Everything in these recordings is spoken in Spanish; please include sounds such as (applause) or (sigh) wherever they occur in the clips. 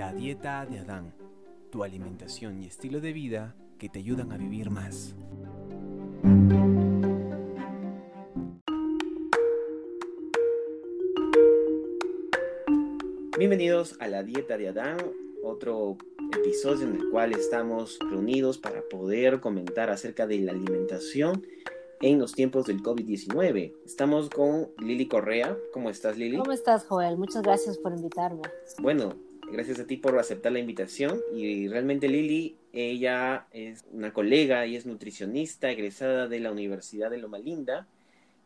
La dieta de Adán, tu alimentación y estilo de vida que te ayudan a vivir más. Bienvenidos a la dieta de Adán, otro episodio en el cual estamos reunidos para poder comentar acerca de la alimentación en los tiempos del COVID-19. Estamos con Lili Correa. ¿Cómo estás, Lili? ¿Cómo estás, Joel? Muchas gracias por invitarme. Bueno, gracias a ti por aceptar la invitación. Y realmente Lili, ella es una colega y es nutricionista egresada de la Universidad de Loma Linda.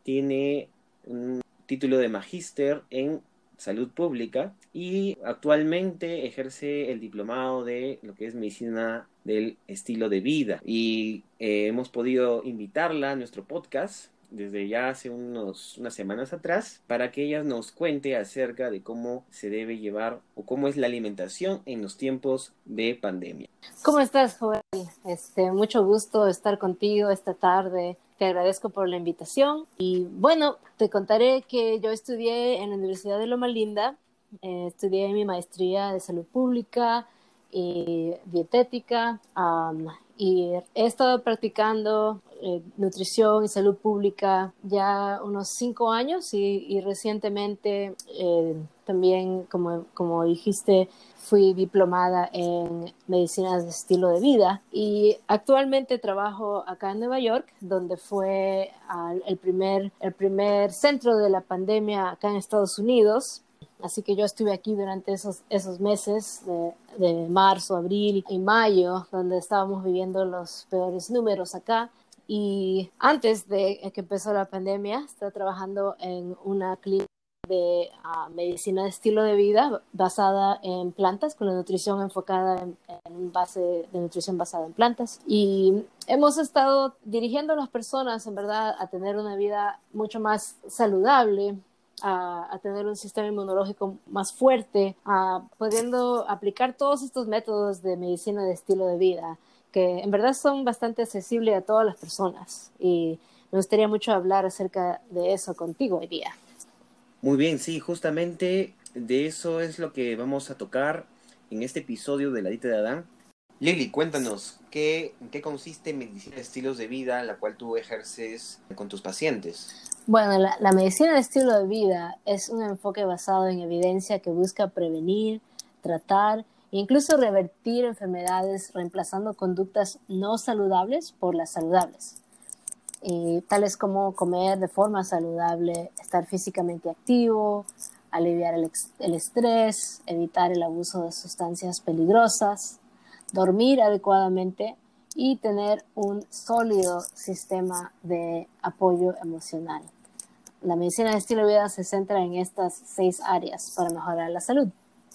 Tiene un título de magíster en salud pública y actualmente ejerce el diplomado de lo que es medicina del estilo de vida y eh, hemos podido invitarla a nuestro podcast desde ya hace unos, unas semanas atrás para que ella nos cuente acerca de cómo se debe llevar o cómo es la alimentación en los tiempos de pandemia. ¿Cómo estás, Joel? Este, mucho gusto estar contigo esta tarde. Te agradezco por la invitación y bueno, te contaré que yo estudié en la Universidad de Loma Linda, eh, estudié mi maestría de salud pública y dietética y he estado practicando eh, nutrición y salud pública ya unos cinco años y, recientemente eh, también, como, como dijiste, fui diplomada en medicina de estilo de vida y actualmente trabajo acá en Nueva York, donde fue el, primer, el primer centro de la pandemia acá en Estados Unidos. Así que yo estuve aquí durante esos, esos meses de, de marzo, abril y mayo, donde estábamos viviendo los peores números acá. Y antes de que empezó la pandemia, estaba trabajando en una clínica de ah, medicina de estilo de vida basada en plantas, con la nutrición enfocada en, en, base de nutrición basada en plantas. Y hemos estado dirigiendo a las personas, en verdad, a tener una vida mucho más saludable, a, a, tener un sistema inmunológico más fuerte, a pudiendo aplicar todos estos métodos de medicina de estilo de vida, que en verdad son bastante accesibles a todas las personas. Y me gustaría mucho hablar acerca de eso contigo hoy día. Muy bien, sí, justamente de eso es lo que vamos a tocar en este episodio de la Dita de Adán. Lili, cuéntanos, ¿qué, ¿en qué consiste medicina de estilos de vida, la cual tú ejerces con tus pacientes? Bueno, la, medicina de estilo de vida es un enfoque basado en evidencia que busca prevenir, tratar e incluso revertir enfermedades reemplazando conductas no saludables por las saludables y tales como comer de forma saludable, estar físicamente activo, aliviar el, el, estrés, evitar el abuso de sustancias peligrosas, dormir adecuadamente y tener un sólido sistema de apoyo emocional. La medicina de estilo de vida se centra en estas seis áreas para mejorar la salud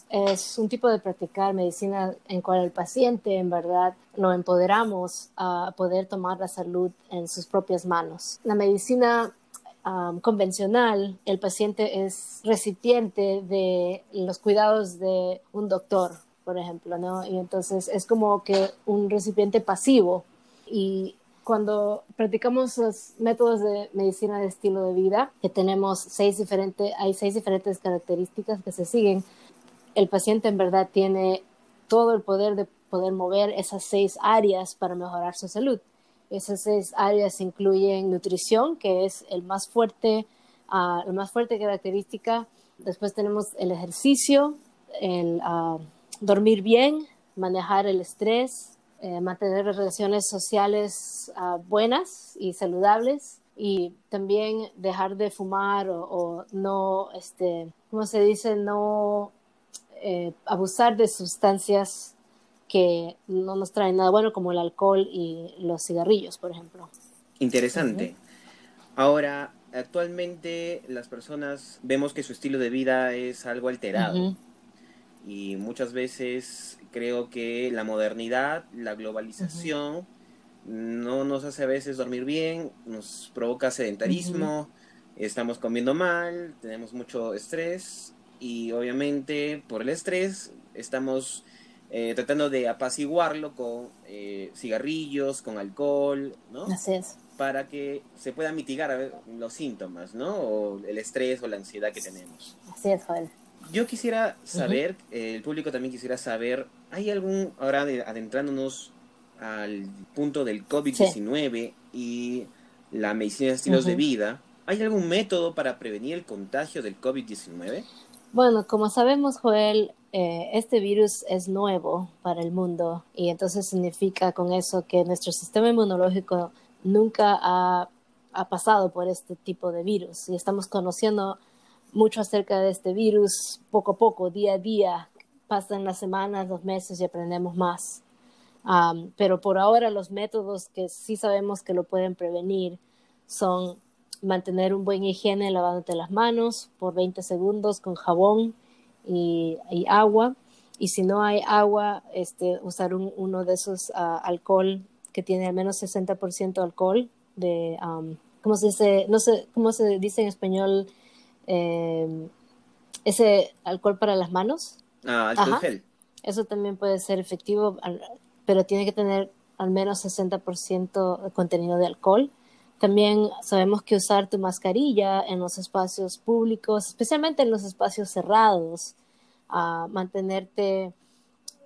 es un tipo de practicar medicina en cual el paciente en verdad lo empoderamos a poder tomar la salud en sus propias manos. La medicina um, convencional, el paciente es recipiente de los cuidados de un doctor, por ejemplo, ¿no? Y entonces es como que un recipiente pasivo y cuando practicamos los métodos de medicina de estilo de vida, que tenemos seis diferentes, hay seis diferentes características que se siguen, el paciente en verdad tiene todo el poder de poder mover esas seis áreas para mejorar su salud. Esas seis áreas incluyen nutrición, que es el más fuerte, uh, la más fuerte característica. Después tenemos el ejercicio, el uh, dormir bien, manejar el estrés, eh, mantener relaciones sociales uh, buenas y saludables y también dejar de fumar o, o no, este, ¿cómo se dice? No eh, abusar de sustancias que no nos traen nada bueno, como el alcohol y los cigarrillos, por ejemplo. Interesante. Ahora, actualmente las personas vemos que su estilo de vida es algo alterado. Y muchas veces creo que la modernidad, la globalización, no nos hace a veces dormir bien, nos provoca sedentarismo, estamos comiendo mal, tenemos mucho estrés y obviamente por el estrés estamos eh, tratando de apaciguarlo con eh, cigarrillos, con alcohol, ¿no? Así es. Para que se puedan mitigar los síntomas, ¿no? O el estrés o la ansiedad que tenemos. Así es, Joel. Yo quisiera saber, el público también quisiera saber, ¿hay algún, ahora adentrándonos al punto del COVID-19 y la medicina de estilos de vida, ¿hay algún método para prevenir el contagio del COVID-19? Bueno, como sabemos, Joel, eh, este virus es nuevo para el mundo y entonces significa con eso que nuestro sistema inmunológico nunca ha, ha pasado por este tipo de virus y estamos conociendo mucho acerca de este virus poco a poco, día a día. Pasan las semanas, los meses y aprendemos más. pero por ahora los métodos que sí sabemos que lo pueden prevenir son mantener un buen higiene lavándote las manos por 20 segundos con jabón y, agua. Y si no hay agua, este, usar uno de esos uh, alcohol que tiene al menos 60% alcohol de, ¿cómo se dice? No sé cómo se dice en español Em, ese alcohol para las manos. Ah, alcohol gel. Eso también puede ser efectivo, pero tiene que tener al menos 60% de contenido de alcohol. También sabemos que usar tu mascarilla en los espacios públicos, especialmente en los espacios cerrados, a mantenerte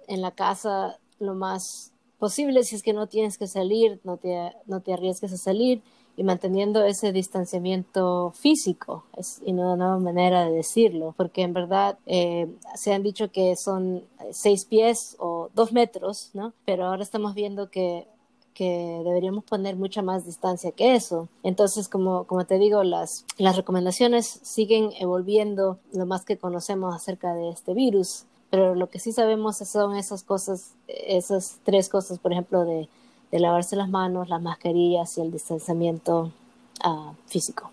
en la casa lo más posible si es que no tienes que salir, no te, no te arriesgues a salir y manteniendo ese distanciamiento físico, es una nueva manera de decirlo, porque en verdad eh, se han dicho que son seis pies o dos metros, ¿no? Pero ahora estamos viendo que que deberíamos poner mucha más distancia que eso. Entonces, como, como te digo, las, las recomendaciones siguen evolviendo lo más que conocemos acerca de este virus, pero lo que sí sabemos son esas cosas, esas tres cosas, por ejemplo, de de lavarse las manos, las mascarillas y el distanciamiento uh, físico.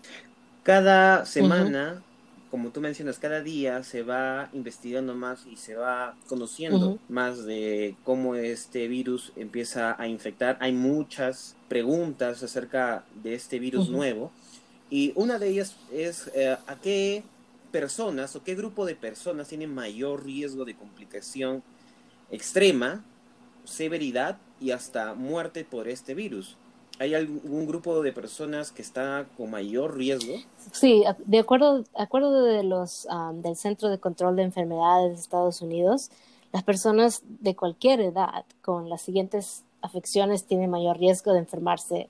Cada semana, como tú mencionas, cada día se va investigando más y se va conociendo más de cómo este virus empieza a infectar. Hay muchas preguntas acerca de este virus nuevo y una de ellas es eh, a qué personas o qué grupo de personas tienen mayor riesgo de complicación extrema, severidad y hasta muerte por este virus. ¿Hay algún grupo de personas que está con mayor riesgo? Sí, de acuerdo, acuerdo de los, del Centro de Control de Enfermedades de Estados Unidos, las personas de cualquier edad con las siguientes afecciones tienen mayor riesgo de enfermarse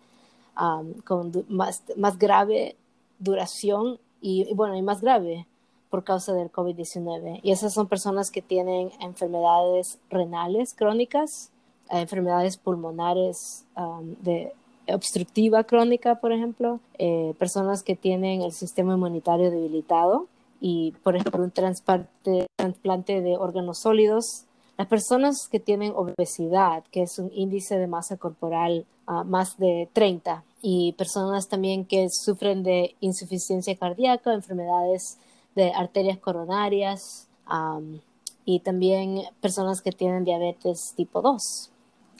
con más, más grave duración y, bueno, y más grave por causa del COVID-19. Y esas son personas que tienen enfermedades renales crónicas, enfermedades pulmonares de obstructiva crónica, por ejemplo, eh, personas que tienen el sistema inmunitario debilitado y, por ejemplo, un trasplante, de órganos sólidos, las personas que tienen obesidad, que es un índice de masa corporal uh, más de 30, y personas también que sufren de insuficiencia cardíaca, enfermedades de arterias coronarias, y también personas que tienen diabetes tipo 2.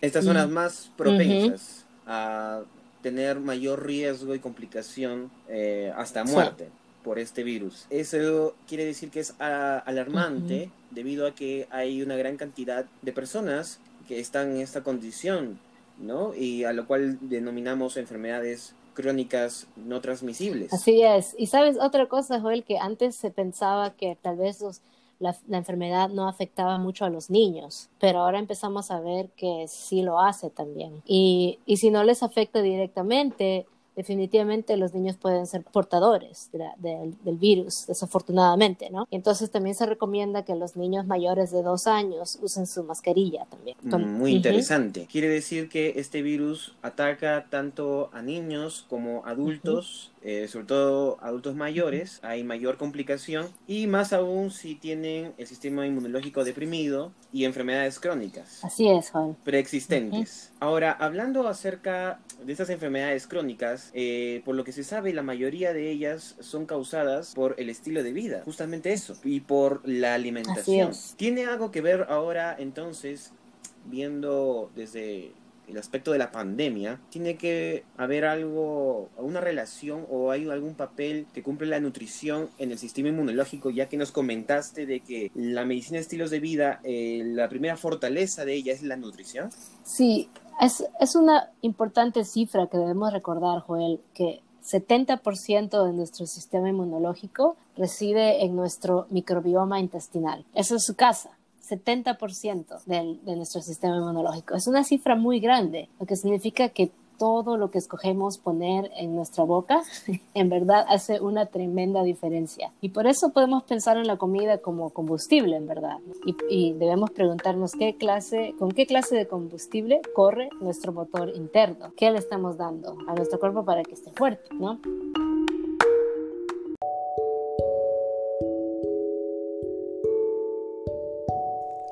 Estas son las más propensas a tener mayor riesgo y complicación eh, hasta muerte por este virus. Eso quiere decir que es alarmante debido a que hay una gran cantidad de personas que están en esta condición, ¿no? Y a lo cual denominamos enfermedades crónicas no transmisibles. Así es. Y sabes otra cosa, Joel, que antes se pensaba que tal vez los la, enfermedad no afectaba mucho a los niños, pero ahora empezamos a ver que sí lo hace también. Y, y si no les afecta directamente, definitivamente los niños pueden ser portadores del virus, desafortunadamente, ¿no? Entonces también se recomienda que los niños mayores de dos años usen su mascarilla también. Mm, muy interesante. Quiere decir que este virus ataca tanto a niños como adultos, eh, sobre todo adultos mayores, hay mayor complicación y más aún si tienen el sistema inmunológico deprimido y enfermedades crónicas. Así es, Juan. Preexistentes. Ahora, hablando acerca de estas enfermedades crónicas, eh, por lo que se sabe, la mayoría de ellas son causadas por el estilo de vida, justamente eso, y por la alimentación. ¿Tiene algo que ver ahora entonces, viendo desde el aspecto de la pandemia, tiene que haber algo, una relación o hay algún papel que cumple la nutrición en el sistema inmunológico, ya que nos comentaste de que la medicina de estilos de vida, eh, la primera fortaleza de ella es la nutrición. Sí, es, es una importante cifra que debemos recordar, Joel, que 70% de nuestro sistema inmunológico reside en nuestro microbioma intestinal. Eso es su casa. 70% de nuestro sistema inmunológico. Es una cifra muy grande, lo que significa que todo lo que escogemos poner en nuestra boca, (laughs) en verdad hace una tremenda diferencia. Y por eso podemos pensar en la comida como combustible, en verdad. Y, debemos preguntarnos qué clase, con qué clase de combustible corre nuestro motor interno. ¿Qué le estamos dando a nuestro cuerpo para que esté fuerte, no?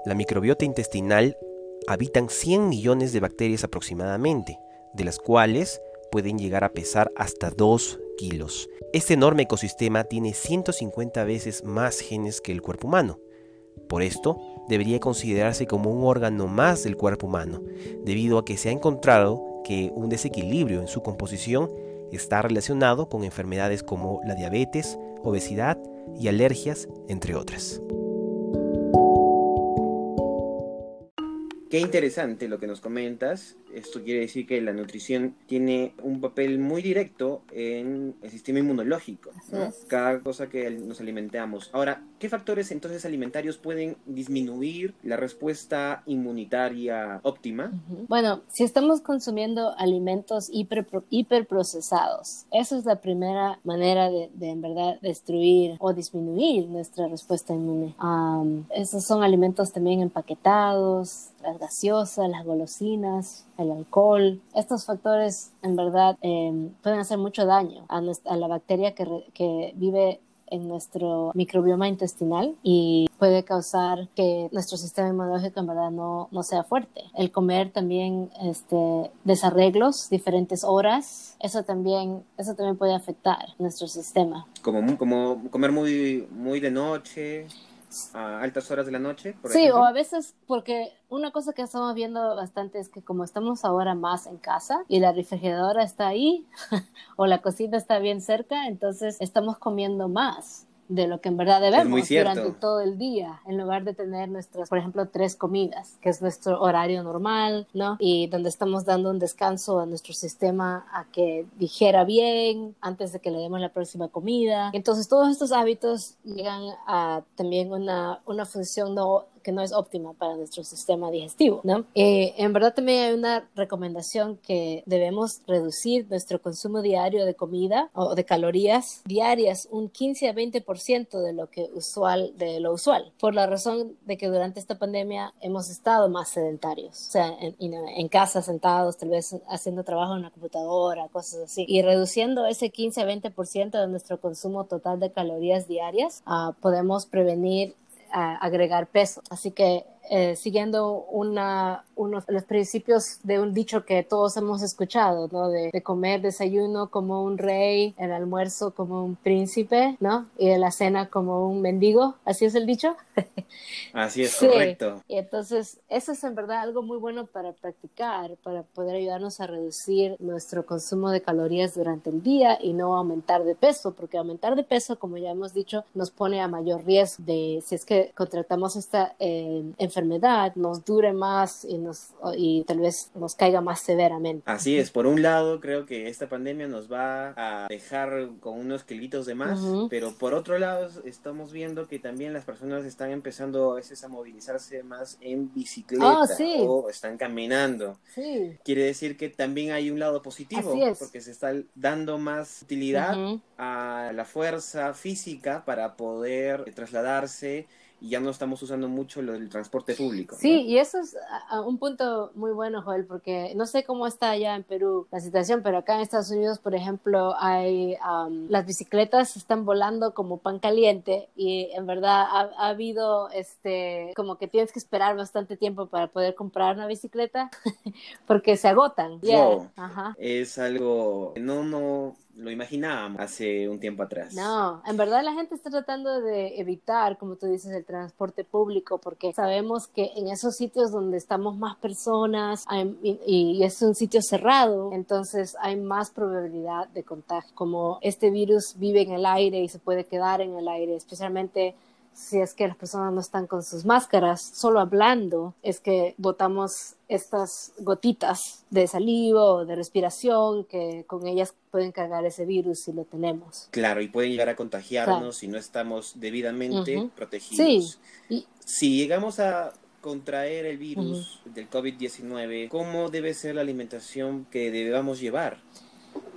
La microbiota intestinal habitan 100 millones de bacterias aproximadamente de las cuales pueden llegar a pesar hasta 2 kilos. Este enorme ecosistema tiene 150 veces más genes que el cuerpo humano. Por esto, debería considerarse como un órgano más del cuerpo humano, debido a que se ha encontrado que un desequilibrio en su composición está relacionado con enfermedades como la diabetes, obesidad y alergias, entre otras. Qué interesante lo que nos comentas. Esto quiere decir que la nutrición tiene un papel muy directo en el sistema inmunológico. Cada cosa que nos alimentamos. Ahora, ¿qué factores entonces alimentarios pueden disminuir la respuesta inmunitaria óptima? Bueno, si estamos consumiendo alimentos hiper, hiperprocesados, esa es la primera manera de, en verdad destruir o disminuir nuestra respuesta inmune. esos son alimentos también empaquetados, las gaseosas, las golosinas, el alcohol. Estos factores en verdad em, pueden hacer mucho daño a, la bacteria que, que vive en nuestro microbioma intestinal y puede causar que nuestro sistema inmunológico en verdad no, no sea fuerte. El comer también este, desarreglos, diferentes horas, eso también, eso también puede afectar nuestro sistema. Como, como comer muy, muy de noche a altas horas de la noche. sí, o a veces porque una cosa que estamos viendo bastante es que como estamos ahora más en casa y la refrigeradora está ahí (laughs) o la cocina está bien cerca, entonces estamos comiendo más de lo que en verdad debemos durante todo el día, en lugar de tener nuestras, por ejemplo, tres comidas, que es nuestro horario normal, ¿no? Y donde estamos dando un descanso a nuestro sistema a que dijera bien antes de que le demos la próxima comida. Entonces, todos estos hábitos llegan a también una, una función no no es óptima para nuestro sistema digestivo, ¿no? Eh, en verdad también hay una recomendación que debemos reducir nuestro consumo diario de comida o de calorías diarias un 15 a 20% de lo que usual de lo usual, por la razón de que durante esta pandemia hemos estado más sedentarios, o sea, en, casa sentados, tal vez haciendo trabajo en la computadora, cosas así, y reduciendo ese 15 a 20% de nuestro consumo total de calorías diarias, uh, podemos prevenir agregar peso. Así que eh, siguiendo una, unos los principios de un dicho que todos hemos escuchado, ¿no? De, comer desayuno como un rey, el almuerzo como un príncipe, ¿no? Y la cena como un mendigo, ¿así es el dicho? (laughs) Así es, correcto. Y entonces, eso es en verdad algo muy bueno para practicar, para poder ayudarnos a reducir nuestro consumo de calorías durante el día y no aumentar de peso, porque aumentar de peso, como ya hemos dicho, nos pone a mayor riesgo de, si es que contratamos esta eh, enfermedad, enfermedad nos dure más y, nos, y tal vez nos caiga más severamente. Así es, por un lado creo que esta pandemia nos va a dejar con unos kilitos de más, pero por otro lado estamos viendo que también las personas están empezando a veces a movilizarse más en bicicleta oh, o están caminando. Sí. Quiere decir que también hay un lado positivo, porque se está dando más utilidad a la fuerza física para poder trasladarse y ya no estamos usando mucho lo del transporte público. Sí, y eso es un punto muy bueno, Joel, porque no sé cómo está allá en Perú la situación, pero acá en Estados Unidos, por ejemplo, hay las bicicletas están volando como pan caliente y en verdad ha, habido este como que tienes que esperar bastante tiempo para poder comprar una bicicleta (laughs) porque se agotan. Ajá. Es algo no no lo imaginábamos hace un tiempo atrás. No, en verdad la gente está tratando de evitar, como tú dices, el transporte público porque sabemos que en esos sitios donde estamos más personas y, es un sitio cerrado, entonces hay más probabilidad de contagio. Como este virus vive en el aire y se puede quedar en el aire, especialmente si es que las personas no están con sus máscaras, solo hablando, es que botamos estas gotitas de saliva o de respiración que con ellas pueden cargar ese virus si lo tenemos. Claro, y pueden llegar a contagiarnos si no estamos debidamente protegidos. Sí. Si llegamos a contraer el virus del COVID-19, ¿cómo debe ser la alimentación que debamos llevar?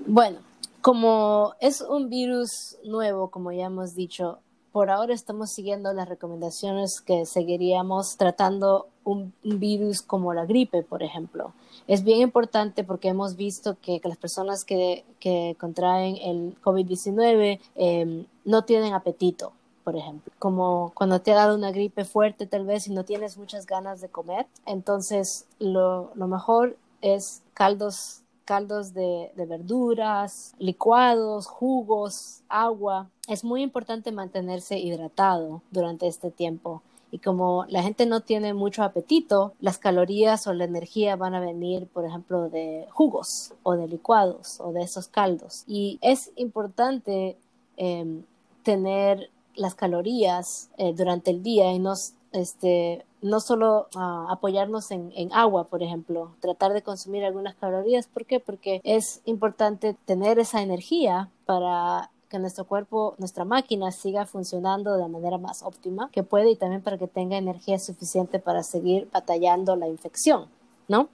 Bueno, como es un virus nuevo, como ya hemos dicho, por ahora estamos siguiendo las recomendaciones que seguiríamos tratando un, virus como la gripe, por ejemplo. Es bien importante porque hemos visto que, las personas que, contraen el COVID-19 em, no tienen apetito, por ejemplo. Como cuando te ha dado una gripe fuerte tal vez y no tienes muchas ganas de comer, entonces lo mejor es caldos caldos de, verduras, licuados, jugos, agua. Es muy importante mantenerse hidratado durante este tiempo. Y como la gente no tiene mucho apetito, las calorías o la energía van a venir, por ejemplo, de jugos o de licuados o de esos caldos. Y es importante em, tener las calorías eh, durante el día y no este, no solo ah, apoyarnos en, agua, por ejemplo, tratar de consumir algunas calorías. ¿Por qué? Porque es importante tener esa energía para que nuestro cuerpo, nuestra máquina siga funcionando de la manera más óptima que puede y también para que tenga energía suficiente para seguir batallando la infección, ¿no?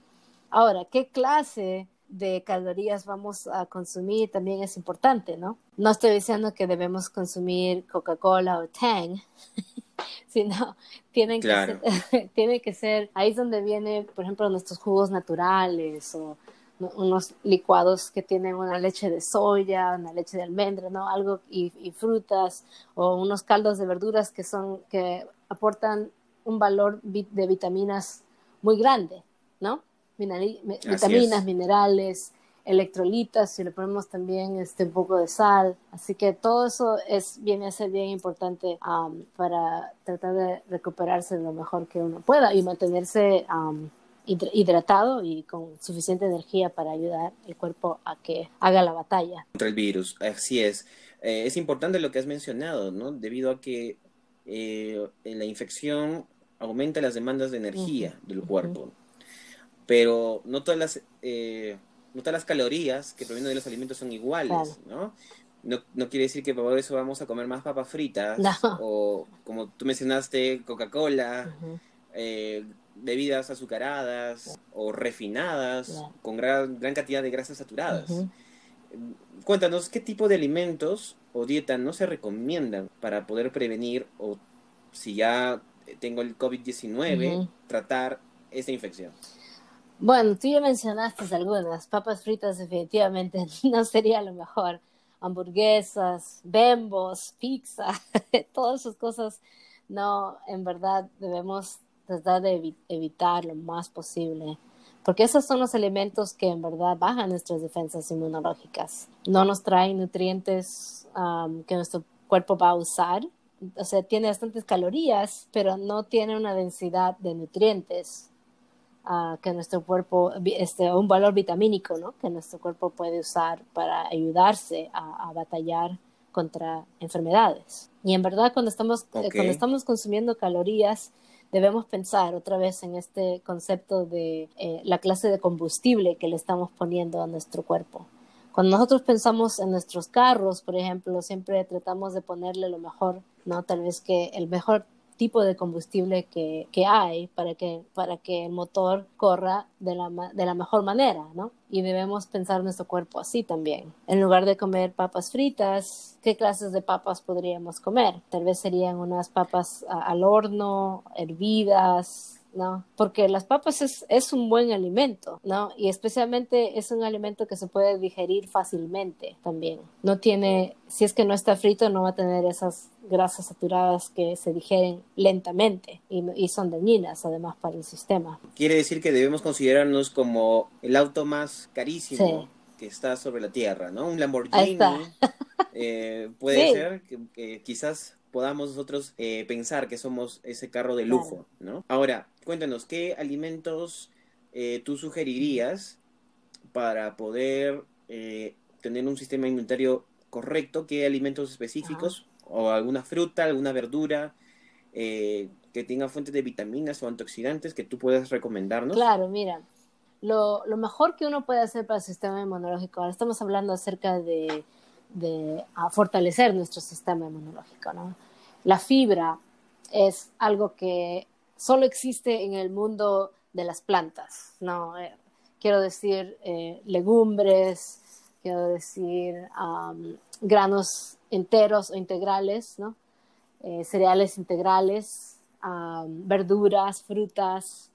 Ahora, ¿qué clase de calorías vamos a consumir también es importante, ¿no? No estoy diciendo que debemos consumir Coca-Cola o Tang, (laughs) (laughs) sino tienen, que ser, (laughs) tiene que ser, ahí es donde viene, por ejemplo, nuestros jugos naturales o unos licuados que tienen una leche de soya, una leche de almendra, ¿no? Algo y, frutas o unos caldos de verduras que son que aportan un valor de vitaminas muy grande, ¿no? vitaminas, minerales, electrolitas, si le ponemos también este, un poco de sal. Así que todo eso es, viene a ser bien importante um, para tratar de recuperarse lo mejor que uno pueda y mantenerse um, hidratado y con suficiente energía para ayudar el cuerpo a que haga la batalla. Contra el virus, así es. Eh, es importante lo que has mencionado, ¿no? Debido a que eh, la infección aumenta las demandas de energía del cuerpo. Pero no todas las... Eh, no todas las calorías que provienen de los alimentos son iguales, ¿no? ¿no? No quiere decir que por eso vamos a comer más papas fritas o, como tú mencionaste, Coca-Cola, eh, bebidas azucaradas o refinadas con gran, gran, cantidad de grasas saturadas. Cuéntanos, ¿qué tipo de alimentos o dieta no se recomiendan para poder prevenir o si ya tengo el COVID-19, tratar esa infección? Bueno, tú ya mencionaste algunas. Papas fritas definitivamente (laughs) no sería lo mejor. Hamburguesas, bembos, pizza, (laughs) todas esas cosas. No, en verdad debemos tratar de evitar lo más posible. Porque esos son los elementos que en verdad bajan nuestras defensas inmunológicas. No nos traen nutrientes que nuestro cuerpo va a usar. O sea, tiene bastantes calorías, pero no tiene una densidad de nutrientes que nuestro cuerpo, este, un valor vitamínico, ¿no? Que nuestro cuerpo puede usar para ayudarse a, batallar contra enfermedades. Y en verdad, cuando estamos, eh, cuando estamos consumiendo calorías, debemos pensar otra vez en este concepto de eh, la clase de combustible que le estamos poniendo a nuestro cuerpo. Cuando nosotros pensamos en nuestros carros, por ejemplo, siempre tratamos de ponerle lo mejor, ¿no? Tal vez que el mejor tipo de combustible que, hay para que, para que el motor corra de la, de la mejor manera, ¿no? Y debemos pensar nuestro cuerpo así también. En lugar de comer papas fritas, ¿qué clases de papas podríamos comer? Tal vez serían unas papas al horno, hervidas, ¿no? Porque las papas es, es, un buen alimento, ¿no? Y especialmente es un alimento que se puede digerir fácilmente también. No tiene, si es que no está frito, no va a tener esas grasas saturadas que se digieren lentamente y, y son dañinas además para el sistema. Quiere decir que debemos considerarnos como el auto más carísimo. que está sobre la tierra, ¿no? Un Lamborghini (laughs) eh, puede ser que, quizás podamos nosotros eh, pensar que somos ese carro de lujo, ¿no? Ahora, cuéntanos, ¿qué alimentos eh, tú sugerirías para poder eh, tener un sistema inmunitario correcto? ¿Qué alimentos específicos? ¿O alguna fruta, alguna verdura eh, que tenga fuentes de vitaminas o antioxidantes que tú puedas recomendarnos? Claro, mira, lo, lo, mejor que uno puede hacer para el sistema inmunológico, ahora estamos hablando acerca de, de fortalecer nuestro sistema inmunológico, ¿no? La fibra es algo que solo existe en el mundo de las plantas, ¿no? Eh, quiero decir eh, legumbres, quiero decir granos enteros o integrales, ¿no? Eh, cereales integrales, verduras, frutas,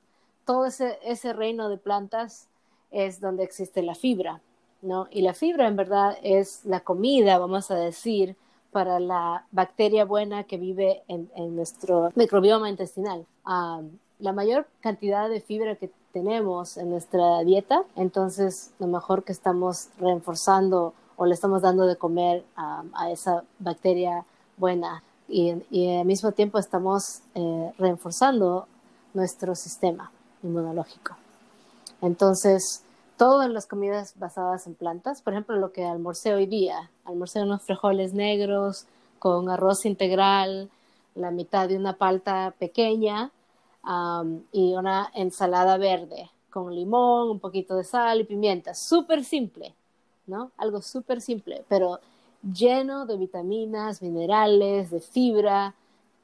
todo ese, ese reino de plantas es donde existe la fibra, ¿no? Y la fibra en verdad es la comida, vamos a decir, para la bacteria buena que vive en, nuestro microbioma intestinal. la mayor cantidad de fibra que tenemos en nuestra dieta, entonces lo mejor que estamos reforzando o le estamos dando de comer a esa bacteria buena y, al mismo tiempo estamos eh, reforzando nuestro sistema inmunológico. Entonces, todas las comidas basadas en plantas, por ejemplo, lo que almorcé hoy día, almorcé unos frijoles negros con arroz integral, la mitad de una palta pequeña y una ensalada verde con limón, un poquito de sal y pimienta. Súper simple, ¿no? Algo súper simple, pero lleno de vitaminas, minerales, de fibra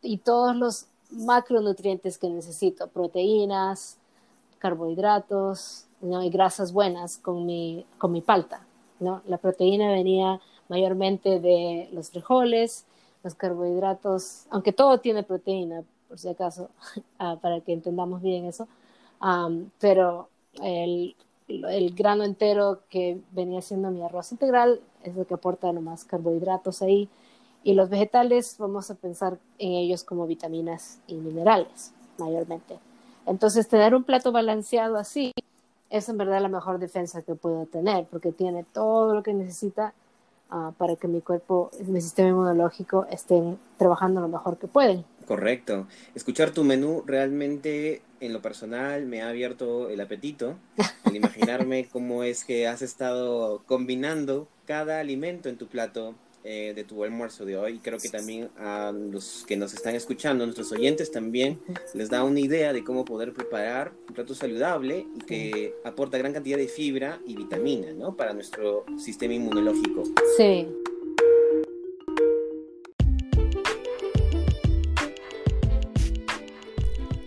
y todos los macronutrientes que necesito, proteínas, carbohidratos y grasas buenas con mi, con mi palta. ¿no? La proteína venía mayormente de los frijoles, los carbohidratos, aunque todo tiene proteína, por si acaso, (laughs) ah, para que entendamos bien eso, pero el, el, grano entero que venía siendo mi arroz integral es lo que aporta más carbohidratos ahí. Y los vegetales vamos a pensar en ellos como vitaminas y minerales, mayormente. Entonces, tener un plato balanceado así es en verdad la mejor defensa que puedo tener, porque tiene todo lo que necesita ah, para que mi cuerpo, mi sistema inmunológico estén trabajando lo mejor que pueden. Correcto. Escuchar tu menú realmente, en lo personal, me ha abierto el apetito. (laughs) Al imaginarme cómo es que has estado combinando cada alimento en tu plato eh, de tu almuerzo de hoy. Creo que también a los que nos están escuchando, nuestros oyentes también, les da una idea de cómo poder preparar un plato saludable y que aporta gran cantidad de fibra y vitamina, ¿no? Para nuestro sistema inmunológico. Sí.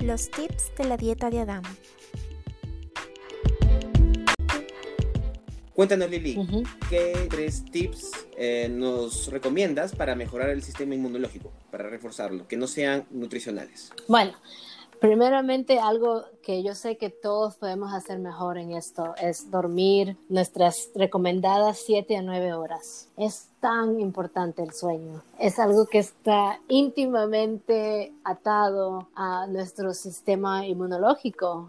Los tips de la dieta de Adán. Cuéntanos, Lili, ¿qué tres tips eh, nos recomiendas para mejorar el sistema inmunológico, para reforzarlo, que no sean nutricionales? Bueno, Primeramente, algo que yo sé que todos podemos hacer mejor en esto es dormir nuestras recomendadas 7 a 9 horas. Es tan importante el sueño. Es algo que está íntimamente atado a nuestro sistema inmunológico,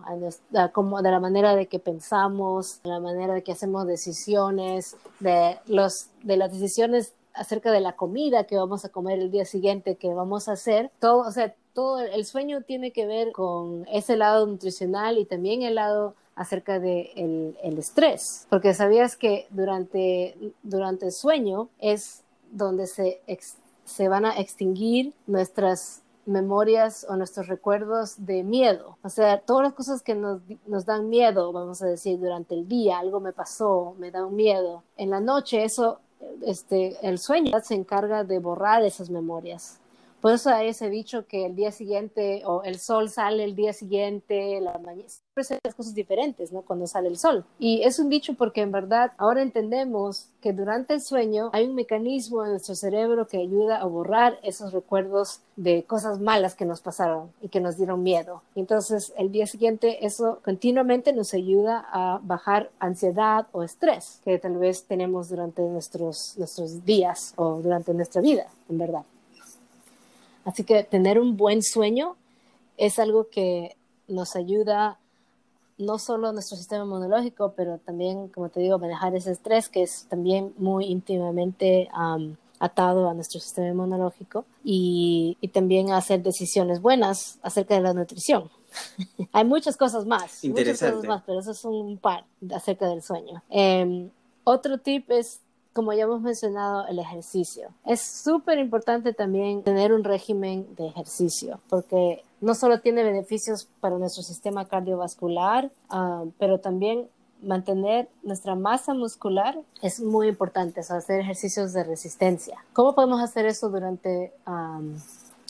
a como de la manera de que pensamos, de la manera de que hacemos decisiones, de, los, de las decisiones acerca de la comida que vamos a comer el día siguiente, que vamos a hacer, todo, o sea, todo el sueño tiene que ver con ese lado nutricional y también el lado acerca del de el estrés, porque sabías que durante, durante el sueño es donde se, se van a extinguir nuestras memorias o nuestros recuerdos de miedo. O sea, todas las cosas que nos, nos, dan miedo, vamos a decir, durante el día, algo me pasó, me da un miedo. En la noche eso, este, el sueño se encarga de borrar esas memorias. Por eso hay ese dicho que el día siguiente o el sol sale el día siguiente, la mañana, siempre las cosas diferentes, ¿no? Cuando sale el sol. Y es un dicho porque en verdad ahora entendemos que durante el sueño hay un mecanismo en nuestro cerebro que ayuda a borrar esos recuerdos de cosas malas que nos pasaron y que nos dieron miedo. Y entonces el día siguiente eso continuamente nos ayuda a bajar ansiedad o estrés que tal vez tenemos durante nuestros, nuestros días o durante nuestra vida, en verdad. Así que tener un buen sueño es algo que nos ayuda no solo a nuestro sistema inmunológico, pero también, como te digo, manejar ese estrés que es también muy íntimamente atado a nuestro sistema inmunológico y, también hacer decisiones buenas acerca de la nutrición. (laughs) Hay muchas cosas más, muchas cosas más, pero eso es un par acerca del sueño. Em, otro tip es como ya hemos mencionado, el ejercicio. Es súper importante también tener un régimen de ejercicio, porque no solo tiene beneficios para nuestro sistema cardiovascular, ah, pero también mantener nuestra masa muscular es muy importante, hacer ejercicios de resistencia. ¿Cómo podemos hacer eso durante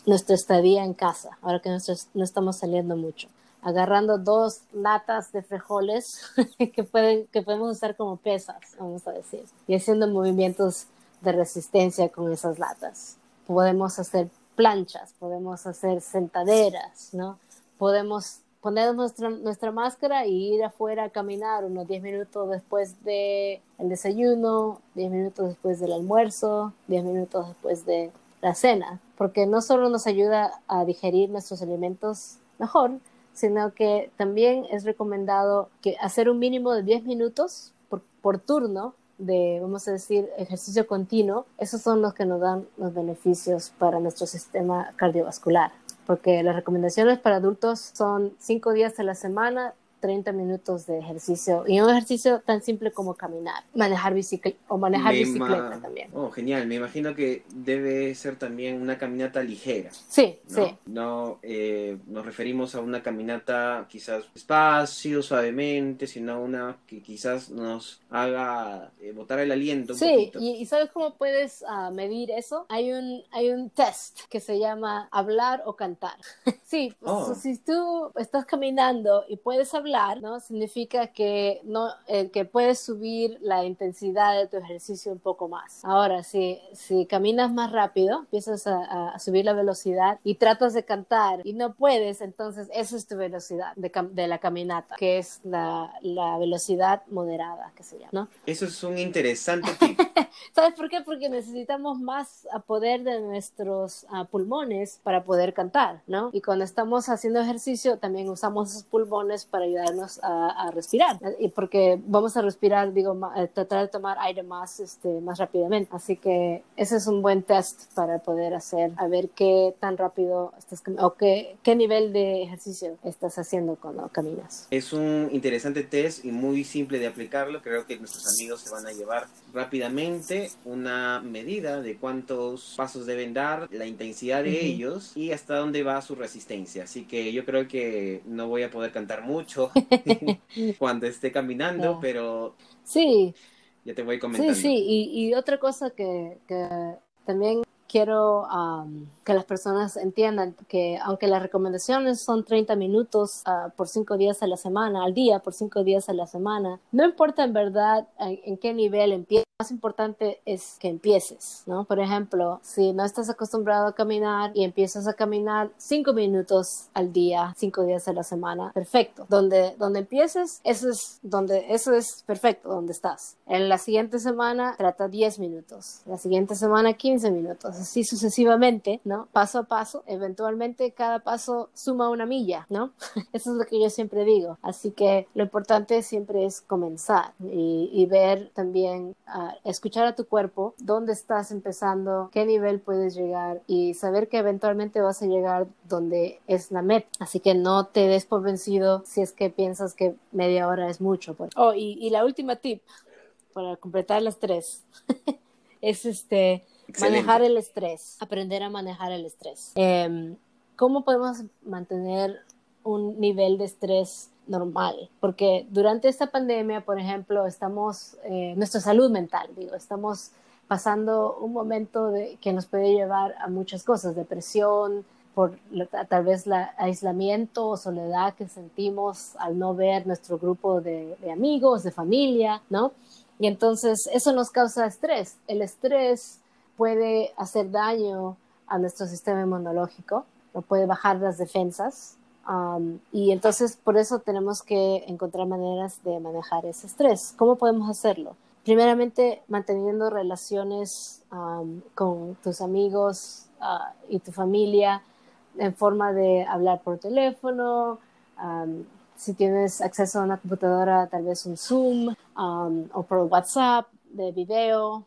nuestra estadía en casa, ahora que no estamos saliendo mucho? Agarrando dos latas de frijoles (laughs) que, pueden, que podemos usar como pesas, vamos a decir, y haciendo movimientos de resistencia con esas latas. Podemos hacer planchas, podemos hacer sentaderas, ¿no? Podemos poner nuestra, nuestra máscara y ir afuera a caminar unos 10 minutos después del el desayuno, 10 minutos después del almuerzo, 10 minutos después de la cena, porque no solo nos ayuda a digerir nuestros alimentos mejor, sino que también es recomendado que hacer un mínimo de 10 minutos por, por turno de, vamos a decir, ejercicio continuo, esos son los que nos dan los beneficios para nuestro sistema cardiovascular porque las recomendaciones para adultos son cinco días a la semana 30 minutos de ejercicio y un ejercicio tan simple como caminar, manejar bicicleta o manejar bicicleta también. Oh, genial. Me imagino que debe ser también una caminata ligera. Sí, ¿no? sí. No eh, nos referimos a una caminata quizás despacio, suavemente, sino una que quizás nos haga eh, botar el aliento un sí, poquito. Y, y ¿sabes cómo puedes uh, medir eso? Hay un, hay un test que se llama hablar o cantar. (laughs) sí, Oh. si tú estás caminando y puedes hablar, ¿no? Significa que, no, eh, que puedes subir la intensidad de tu ejercicio un poco más. Ahora, si, si caminas más rápido, empiezas a, subir la velocidad y tratas de cantar y no puedes, entonces esa es tu velocidad de, la caminata, que es la, velocidad moderada, que se llama. Eso es un interesante tip. (laughs) ¿Sabes por qué? Porque necesitamos más poder de nuestros uh, pulmones para poder cantar, ¿no? Y cuando estamos haciendo ejercicio, también usamos esos pulmones para ayudar ayudarnos a, a, respirar. Y porque vamos a respirar digo ma, tratar de tomar aire más este más rápidamente. Así que ese es un buen test para poder hacer a ver qué tan rápido estás o qué, qué nivel de ejercicio estás haciendo cuando caminas. Es un interesante test y muy simple de aplicarlo. Creo que nuestros amigos se van a llevar rápidamente una medida de cuántos pasos deben dar la intensidad de uh -huh. ellos y hasta dónde va su resistencia así que yo creo que no voy a poder cantar mucho (laughs) cuando esté caminando, Ah. pero sí, ya te voy comentando. sí, sí, y, y otra cosa que, que también quiero um, que las personas entiendan que aunque las recomendaciones son 30 minutos uh, por 5 días a la semana, al día, por 5 días a la semana, no importa en verdad en, en qué nivel empiezas, lo más importante es que empieces, ¿no? Por ejemplo, si no estás acostumbrado a caminar y empiezas a caminar 5 minutos al día, 5 días a la semana, perfecto. Donde, donde empieces, eso es, donde, eso es perfecto, donde estás. En la siguiente semana trata 10 minutos, la siguiente semana 15 minutos, así sucesivamente, ¿no? Paso a paso, eventualmente cada paso suma una milla, ¿no? (laughs) Eso es lo que yo siempre digo. Así que lo importante siempre es comenzar y, y ver también, escuchar a tu cuerpo, dónde estás empezando, qué nivel puedes llegar y saber que eventualmente vas a llegar donde es la meta. Así que no te des por vencido si es que piensas que media hora es mucho. Pues. Oh, y, y la última tip para completar las (laughs) tres es este Excelente. manejar el estrés, aprender a manejar el estrés. Eh, ¿Cómo podemos mantener un nivel de estrés normal? Porque durante esta pandemia, por ejemplo, estamos, eh, nuestra salud mental, digo, estamos pasando un momento de, que nos puede llevar a muchas cosas, depresión, por tal vez el aislamiento o soledad que sentimos al no ver nuestro grupo de, de amigos, de familia, ¿no? Y entonces eso nos causa estrés. El estrés puede hacer daño a nuestro sistema inmunológico, o puede bajar las defensas. Um, y entonces por eso tenemos que encontrar maneras de manejar ese estrés. ¿Cómo podemos hacerlo? Primeramente, manteniendo relaciones con tus amigos uh, y tu familia en forma de hablar por teléfono, um, si tienes acceso a una computadora, tal vez un Zoom o por WhatsApp de video,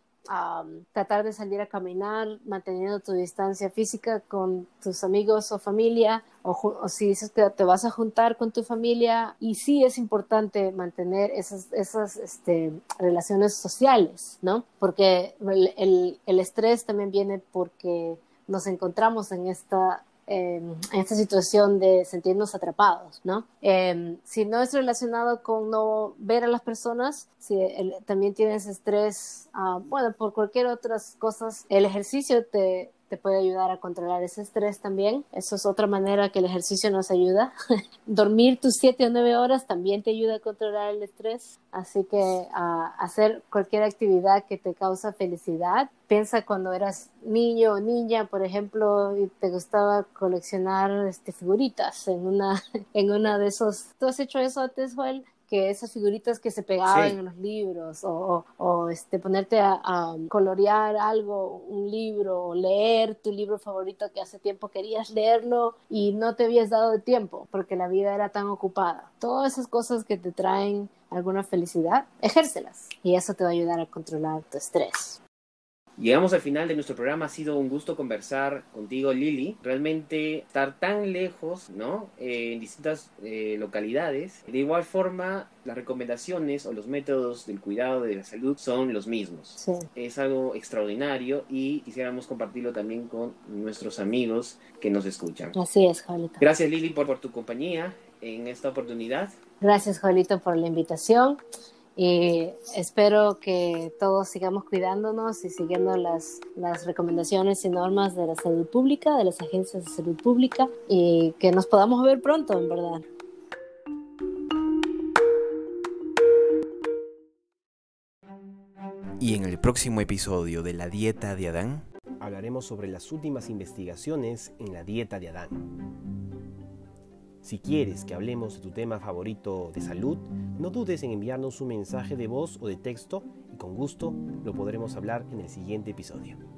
tratar de salir a caminar, manteniendo tu distancia física con tus amigos o familia, o, si dices que te vas a juntar con tu familia. Y sí es importante mantener esas, esas este, relaciones sociales, ¿no? Porque el, el estrés también viene porque nos encontramos en esta en esta situación de sentirnos atrapados, ¿no? Em, si no es relacionado con no ver a las personas, si también tienes estrés, ah, bueno, por cualquier otras cosas, el ejercicio te, te puede ayudar a controlar ese estrés también. Eso es otra manera que el ejercicio nos ayuda. (laughs) Dormir tus 7 o 9 horas también te ayuda a controlar el estrés. Así que a hacer cualquier actividad que te causa felicidad. Piensa cuando eras niño o niña, por ejemplo, y te gustaba coleccionar este, figuritas en una, (laughs) en una de esos. ¿Tú has hecho eso antes, Joel? Que esas figuritas que se pegaban en los libros o, o, este, ponerte a, colorear algo, un libro, o leer tu libro favorito que hace tiempo querías leerlo y no te habías dado de tiempo porque la vida era tan ocupada. Todas esas cosas que te traen alguna felicidad, ejércelas y eso te va a ayudar a controlar tu estrés. Llegamos al final de nuestro programa, ha sido un gusto conversar contigo Lili, realmente estar tan lejos, ¿no? Eh, en distintas eh, localidades. De igual forma, las recomendaciones o los métodos del cuidado de la salud son los mismos. Es algo extraordinario y quisiéramos compartirlo también con nuestros amigos que nos escuchan. Así es, Jolito. Gracias Lili por, por tu compañía en esta oportunidad. Gracias, Jolito, por la invitación. Y espero que todos sigamos cuidándonos y siguiendo las, las recomendaciones y normas de la salud pública, de las agencias de salud pública, y que nos podamos ver pronto, en verdad. Y en el próximo episodio de La Dieta de Adán, hablaremos sobre las últimas investigaciones en la dieta de Adán. Si quieres que hablemos de tu tema favorito de salud, no dudes en enviarnos un mensaje de voz o de texto y con gusto lo podremos hablar en el siguiente episodio.